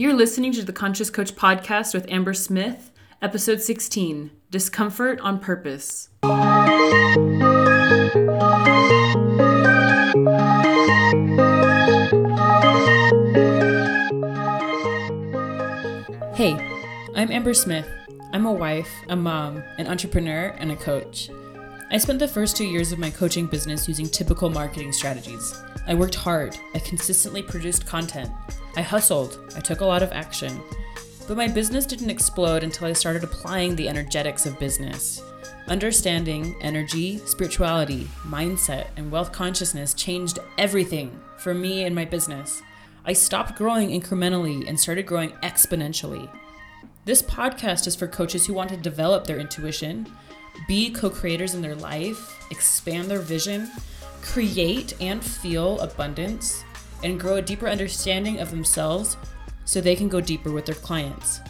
You're listening to the Conscious Coach podcast with Amber Smith, episode 16 Discomfort on Purpose. Hey, I'm Amber Smith. I'm a wife, a mom, an entrepreneur, and a coach. I spent the first two years of my coaching business using typical marketing strategies. I worked hard, I consistently produced content, I hustled, I took a lot of action. But my business didn't explode until I started applying the energetics of business. Understanding energy, spirituality, mindset, and wealth consciousness changed everything for me and my business. I stopped growing incrementally and started growing exponentially. This podcast is for coaches who want to develop their intuition, be co creators in their life, expand their vision, create and feel abundance, and grow a deeper understanding of themselves so they can go deeper with their clients.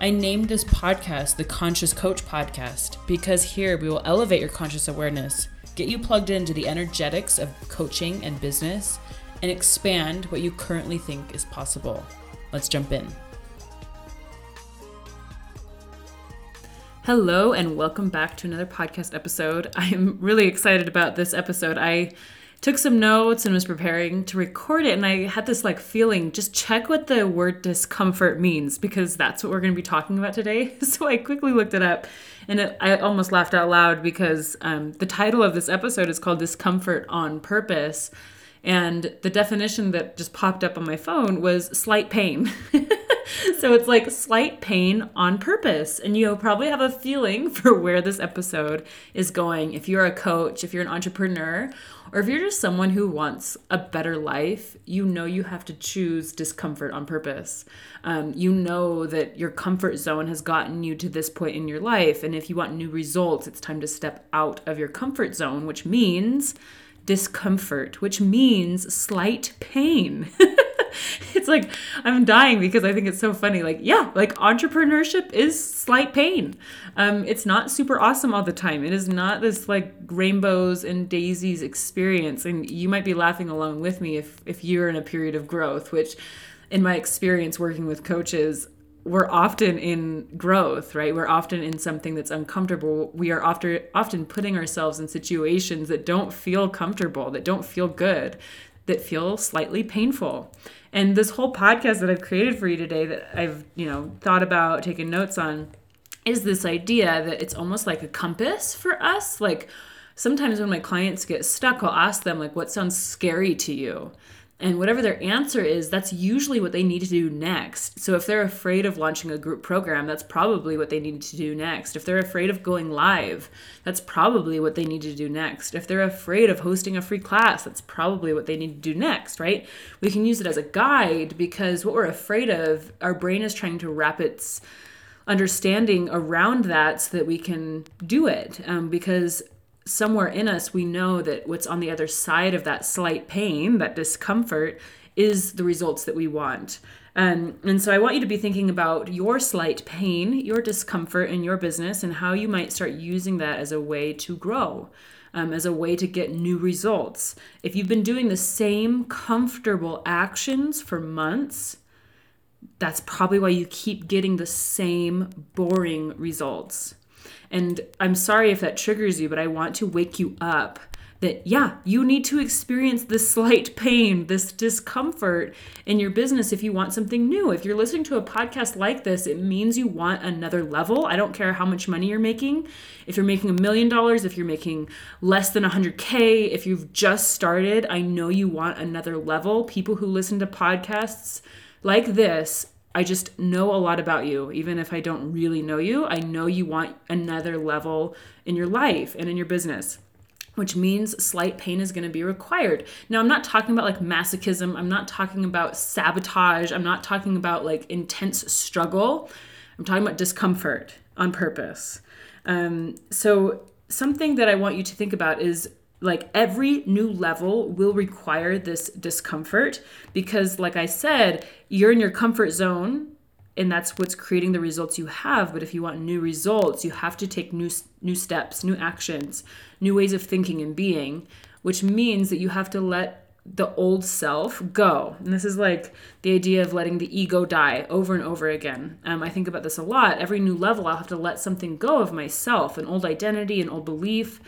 I named this podcast the Conscious Coach Podcast because here we will elevate your conscious awareness, get you plugged into the energetics of coaching and business, and expand what you currently think is possible. Let's jump in. Hello, and welcome back to another podcast episode. I am really excited about this episode. I took some notes and was preparing to record it and i had this like feeling just check what the word discomfort means because that's what we're going to be talking about today. So i quickly looked it up and it, i almost laughed out loud because um, the title of this episode is called discomfort on purpose and the definition that just popped up on my phone was slight pain so it's like slight pain on purpose. And you'll probably have a feeling for where this episode is going. If you're a coach, if you're an entrepreneur, or if you're just someone who wants a better life, you know you have to choose discomfort on purpose. Um, you know that your comfort zone has gotten you to this point in your life. And if you want new results, it's time to step out of your comfort zone, which means discomfort, which means slight pain. it's like I'm dying because I think it's so funny. Like, yeah, like entrepreneurship is slight pain. Um, it's not super awesome all the time. It is not this like rainbows and daisies experience. And you might be laughing along with me if if you're in a period of growth, which in my experience working with coaches, we're often in growth, right? We're often in something that's uncomfortable. We are often often putting ourselves in situations that don't feel comfortable, that don't feel good, that feel slightly painful. And this whole podcast that I've created for you today that I've, you know, thought about, taken notes on is this idea that it's almost like a compass for us. Like sometimes when my clients get stuck, I'll ask them like what sounds scary to you? And whatever their answer is, that's usually what they need to do next. So if they're afraid of launching a group program, that's probably what they need to do next. If they're afraid of going live, that's probably what they need to do next. If they're afraid of hosting a free class, that's probably what they need to do next, right? We can use it as a guide because what we're afraid of, our brain is trying to wrap its understanding around that so that we can do it. Um, because somewhere in us, we know that what's on the other side of that slight pain, that discomfort, is the results that we want. Um, and so I want you to be thinking about your slight pain, your discomfort in your business, and how you might start using that as a way to grow. Um, as a way to get new results. If you've been doing the same comfortable actions for months, that's probably why you keep getting the same boring results. And I'm sorry if that triggers you, but I want to wake you up that, yeah, you need to experience this slight pain, this discomfort in your business if you want something new. If you're listening to a podcast like this, it means you want another level. I don't care how much money you're making. If you're making a million dollars, if you're making less than 100K, if you've just started, I know you want another level. People who listen to podcasts like this I just know a lot about you. Even if I don't really know you, I know you want another level in your life and in your business which means slight pain is going to be required. Now, I'm not talking about like masochism. I'm not talking about sabotage. I'm not talking about like intense struggle. I'm talking about discomfort on purpose. Um, so, something that I want you to think about is like every new level will require this discomfort because like i said you're in your comfort zone and that's what's creating the results you have but if you want new results you have to take new new steps new actions new ways of thinking and being which means that you have to let the old self go. And this is like the idea of letting the ego die over and over again. Um, I think about this a lot. Every new level, I'll have to let something go of myself, an old identity, an old belief,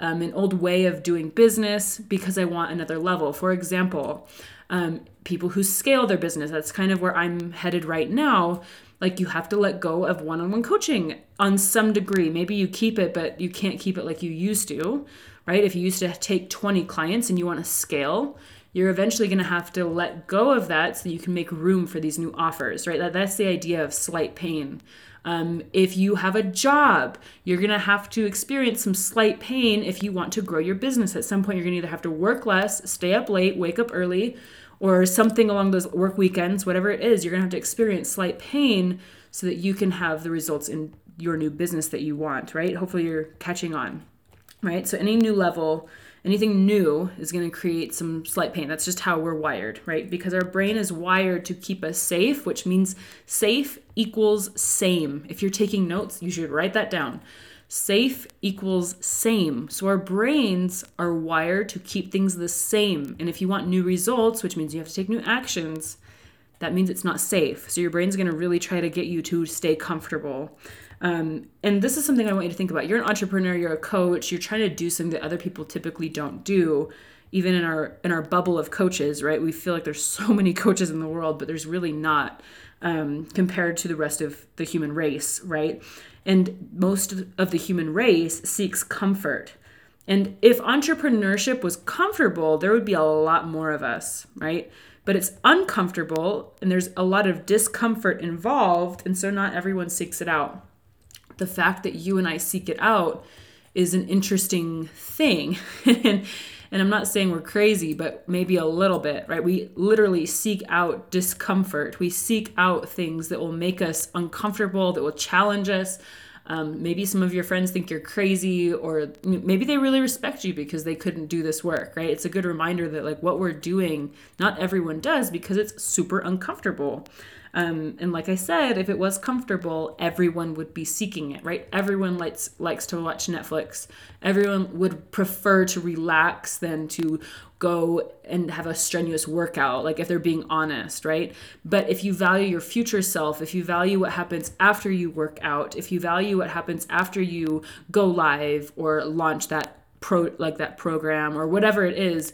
um, an old way of doing business because I want another level. For example, um, people who scale their business, that's kind of where I'm headed right now. Like you have to let go of one on one coaching on some degree. Maybe you keep it, but you can't keep it like you used to right? If you used to take 20 clients and you want to scale, you're eventually going to have to let go of that so you can make room for these new offers, right? That, that's the idea of slight pain. Um, if you have a job, you're going to have to experience some slight pain if you want to grow your business. At some point, you're going to either have to work less, stay up late, wake up early, or something along those work weekends, whatever it is, you're going to have to experience slight pain so that you can have the results in your new business that you want, right? Hopefully, you're catching on right? So any new level, anything new is going to create some slight pain. That's just how we're wired, right? Because our brain is wired to keep us safe, which means safe equals same. If you're taking notes, you should write that down. Safe equals same. So our brains are wired to keep things the same. And if you want new results, which means you have to take new actions, that means it's not safe. So your brain's going to really try to get you to stay comfortable. Um, and this is something I want you to think about. You're an entrepreneur, you're a coach, you're trying to do something that other people typically don't do. Even in our in our bubble of coaches, right? We feel like there's so many coaches in the world, but there's really not um, compared to the rest of the human race, right? And most of the human race seeks comfort. And if entrepreneurship was comfortable, there would be a lot more of us, right? But it's uncomfortable and there's a lot of discomfort involved, and so not everyone seeks it out the fact that you and I seek it out is an interesting thing. and, and I'm not saying we're crazy, but maybe a little bit, right? We literally seek out discomfort. We seek out things that will make us uncomfortable, that will challenge us. Um, maybe some of your friends think you're crazy, or maybe they really respect you because they couldn't do this work, right? It's a good reminder that, like, what we're doing, not everyone does because it's super uncomfortable. Um, and like I said, if it was comfortable, everyone would be seeking it, right? Everyone likes likes to watch Netflix. Everyone would prefer to relax than to go and have a strenuous workout, like if they're being honest, right? But if you value your future self, if you value what happens after you work out, if you value what happens after you go live or launch that pro like that program or whatever it is,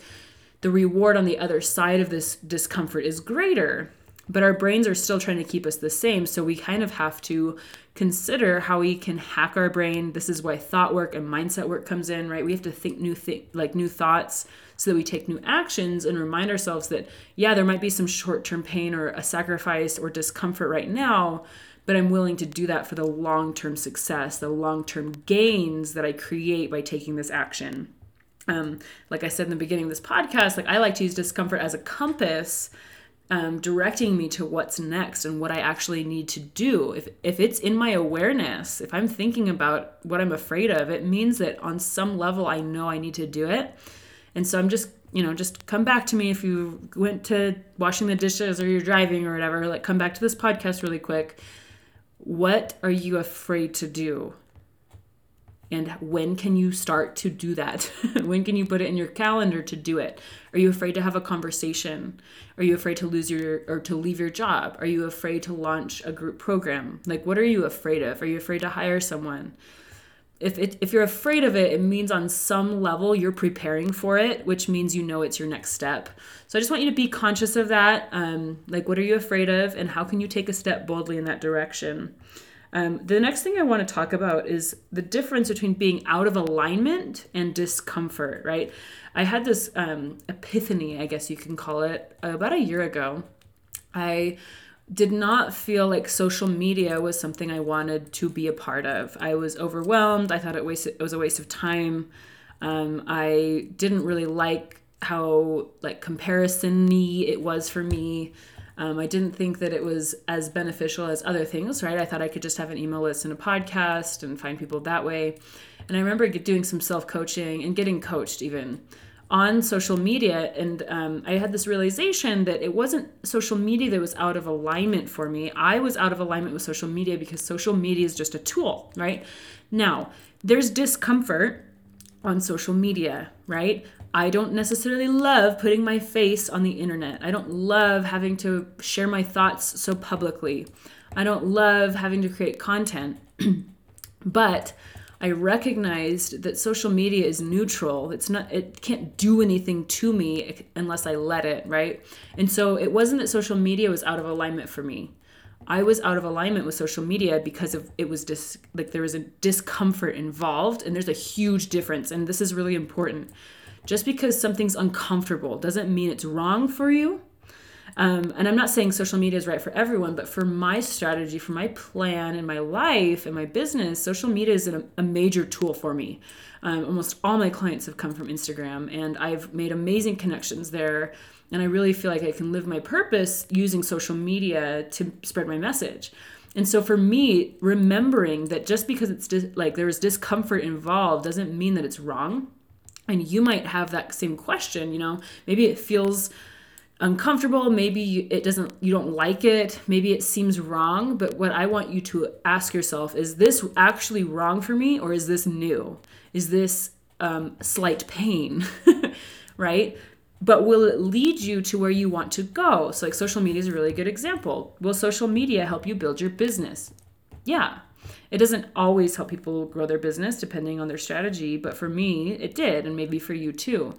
the reward on the other side of this discomfort is greater but our brains are still trying to keep us the same so we kind of have to consider how we can hack our brain. This is why thought work and mindset work comes in right? We have to think new th- like new thoughts so that we take new actions and remind ourselves that yeah there might be some short-term pain or a sacrifice or discomfort right now but i'm willing to do that for the long-term success the long-term gains that i create by taking this action. Um, like i said in the beginning of this podcast like i like to use discomfort as a compass um, directing me to what's next and what I actually need to do. If, if it's in my awareness, if I'm thinking about what I'm afraid of, it means that on some level I know I need to do it. And so I'm just, you know, just come back to me if you went to washing the dishes or you're driving or whatever, like come back to this podcast really quick. What are you afraid to do? And when can you start to do that? when can you put it in your calendar to do it? Are you afraid to have a conversation? Are you afraid to lose your or to leave your job? Are you afraid to launch a group program? Like what are you afraid of? Are you afraid to hire someone? If it, if you're afraid of it, it means on some level you're preparing for it, which means you know it's your next step. So I just want you to be conscious of that. Um, like, what are you afraid of, and how can you take a step boldly in that direction? Um, the next thing I want to talk about is the difference between being out of alignment and discomfort, right? I had this um, epiphany, I guess you can call it, about a year ago. I did not feel like social media was something I wanted to be a part of. I was overwhelmed. I thought it, wasted, it was a waste of time. Um, I didn't really like how like comparison-y it was for me. Um, I didn't think that it was as beneficial as other things, right? I thought I could just have an email list and a podcast and find people that way. And I remember doing some self coaching and getting coached even on social media. And um, I had this realization that it wasn't social media that was out of alignment for me. I was out of alignment with social media because social media is just a tool, right? Now, there's discomfort on social media, right? I don't necessarily love putting my face on the internet. I don't love having to share my thoughts so publicly. I don't love having to create content. but I recognized that social media is neutral. It's not it can't do anything to me unless I let it, right? And so it wasn't that social media was out of alignment for me. I was out of alignment with social media because of it was dis, like there was a discomfort involved and there's a huge difference and this is really important. Just because something's uncomfortable doesn't mean it's wrong for you um, and I'm not saying social media is right for everyone, but for my strategy, for my plan in my life and my business, social media is a, a major tool for me. Um, almost all my clients have come from Instagram, and I've made amazing connections there. And I really feel like I can live my purpose using social media to spread my message. And so for me, remembering that just because it's dis- like there's discomfort involved doesn't mean that it's wrong. And you might have that same question, you know, maybe it feels uncomfortable maybe it doesn't you don't like it maybe it seems wrong but what i want you to ask yourself is this actually wrong for me or is this new? Is this um, slight pain? Right? But will it lead you to where you want to go? So like social media is a really good example. Will social media help you build your business? Yeah it doesn't always help people grow their business depending on their strategy but for me it did and maybe for you too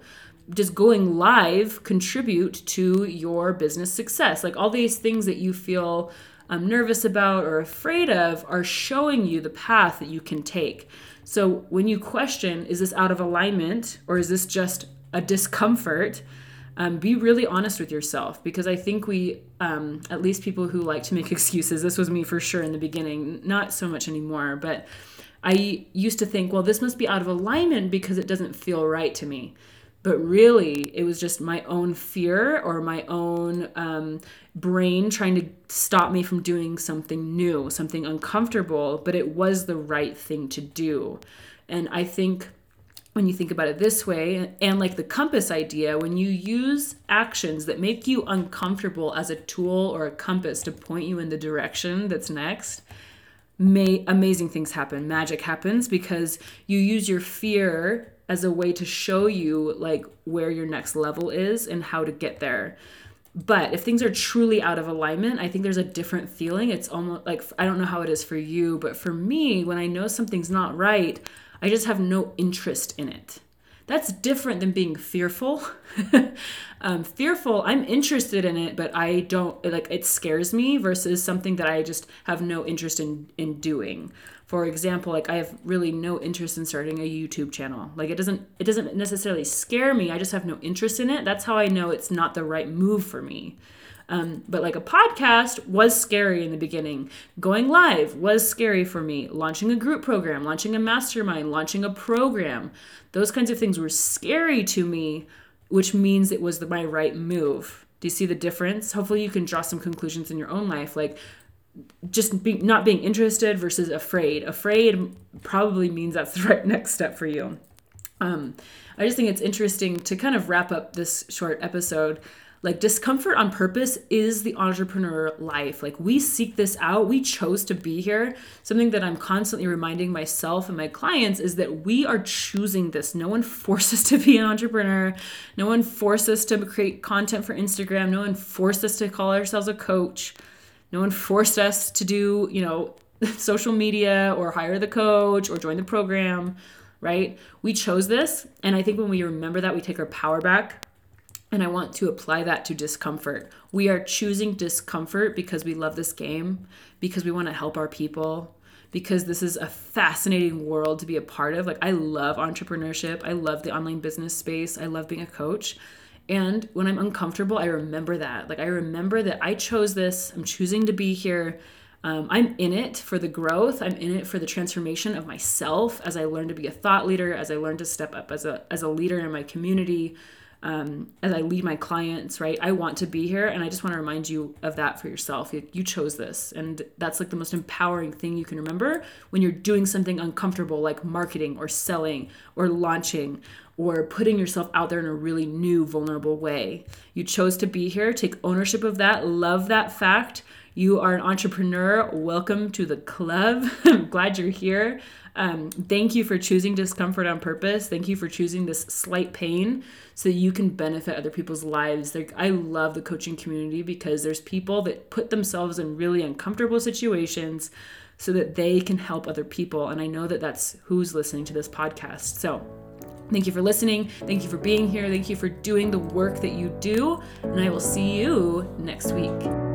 Does going live contribute to your business success? Like all these things that you feel um, nervous about or afraid of are showing you the path that you can take. So when you question, is this out of alignment or is this just a discomfort? Um, be really honest with yourself because I think we, um, at least people who like to make excuses, this was me for sure in the beginning, not so much anymore, but I used to think, well, this must be out of alignment because it doesn't feel right to me. But really it was just my own fear or my own um, brain trying to stop me from doing something new something uncomfortable but it was the right thing to do. And i think when you think about it this way and like the compass idea when you use actions that make you uncomfortable as a tool or a compass to point you in the direction that's next may amazing things happen magic happens because you use your fear as a way to show you like where your next level is and how to get there. But if things are truly out of alignment, I think there's a different feeling. It's almost like I don't know how it is for you, but for me, when I know something's not right, I just have no interest in it. That's different than being fearful. um, fearful, I'm interested in it, but I don't like it scares me versus something that I just have no interest in in doing for example like i have really no interest in starting a youtube channel like it doesn't it doesn't necessarily scare me i just have no interest in it that's how i know it's not the right move for me um, but like a podcast was scary in the beginning going live was scary for me launching a group program launching a mastermind launching a program those kinds of things were scary to me which means it was the, my right move do you see the difference hopefully you can draw some conclusions in your own life like just be, not being interested versus afraid. Afraid probably means that's the right next step for you. Um, I just think it's interesting to kind of wrap up this short episode. Like, discomfort on purpose is the entrepreneur life. Like, we seek this out. We chose to be here. Something that I'm constantly reminding myself and my clients is that we are choosing this. No one forced us to be an entrepreneur. No one forced us to create content for Instagram. No one forced us to call ourselves a coach no one forced us to do, you know, social media or hire the coach or join the program, right? We chose this. And I think when we remember that, we take our power back. And I want to apply that to discomfort. We are choosing discomfort because we love this game, because we want to help our people, because this is a fascinating world to be a part of. Like, I love entrepreneurship. I love the online business space. I love being a coach. And when I'm uncomfortable, I remember that. Like, I remember that I chose this, I'm choosing to be here. Um, I'm in it for the growth. I'm in it for the transformation of myself as I learn to be a thought leader, as I learn to step up as a, as a leader in my community, um, as I lead my clients, right? I want to be here. And I just want to remind you of that for yourself. You, you chose this. And that's like the most empowering thing you can remember when you're doing something uncomfortable, like marketing or selling or launching or putting yourself out there in a really new, vulnerable way. You chose to be here, take ownership of that, love that fact. you are an entrepreneur, welcome to the club. I'm glad you're here. Um, thank you for choosing discomfort on purpose. Thank you for choosing this slight pain so that you can benefit other people's lives. Like I love the coaching community because there's people that put themselves in really uncomfortable situations so that they can help other people. And I know that that's who's listening to this podcast. So Thank you for listening. Thank you for being here. Thank you for doing the work that you do. And I will see you next week.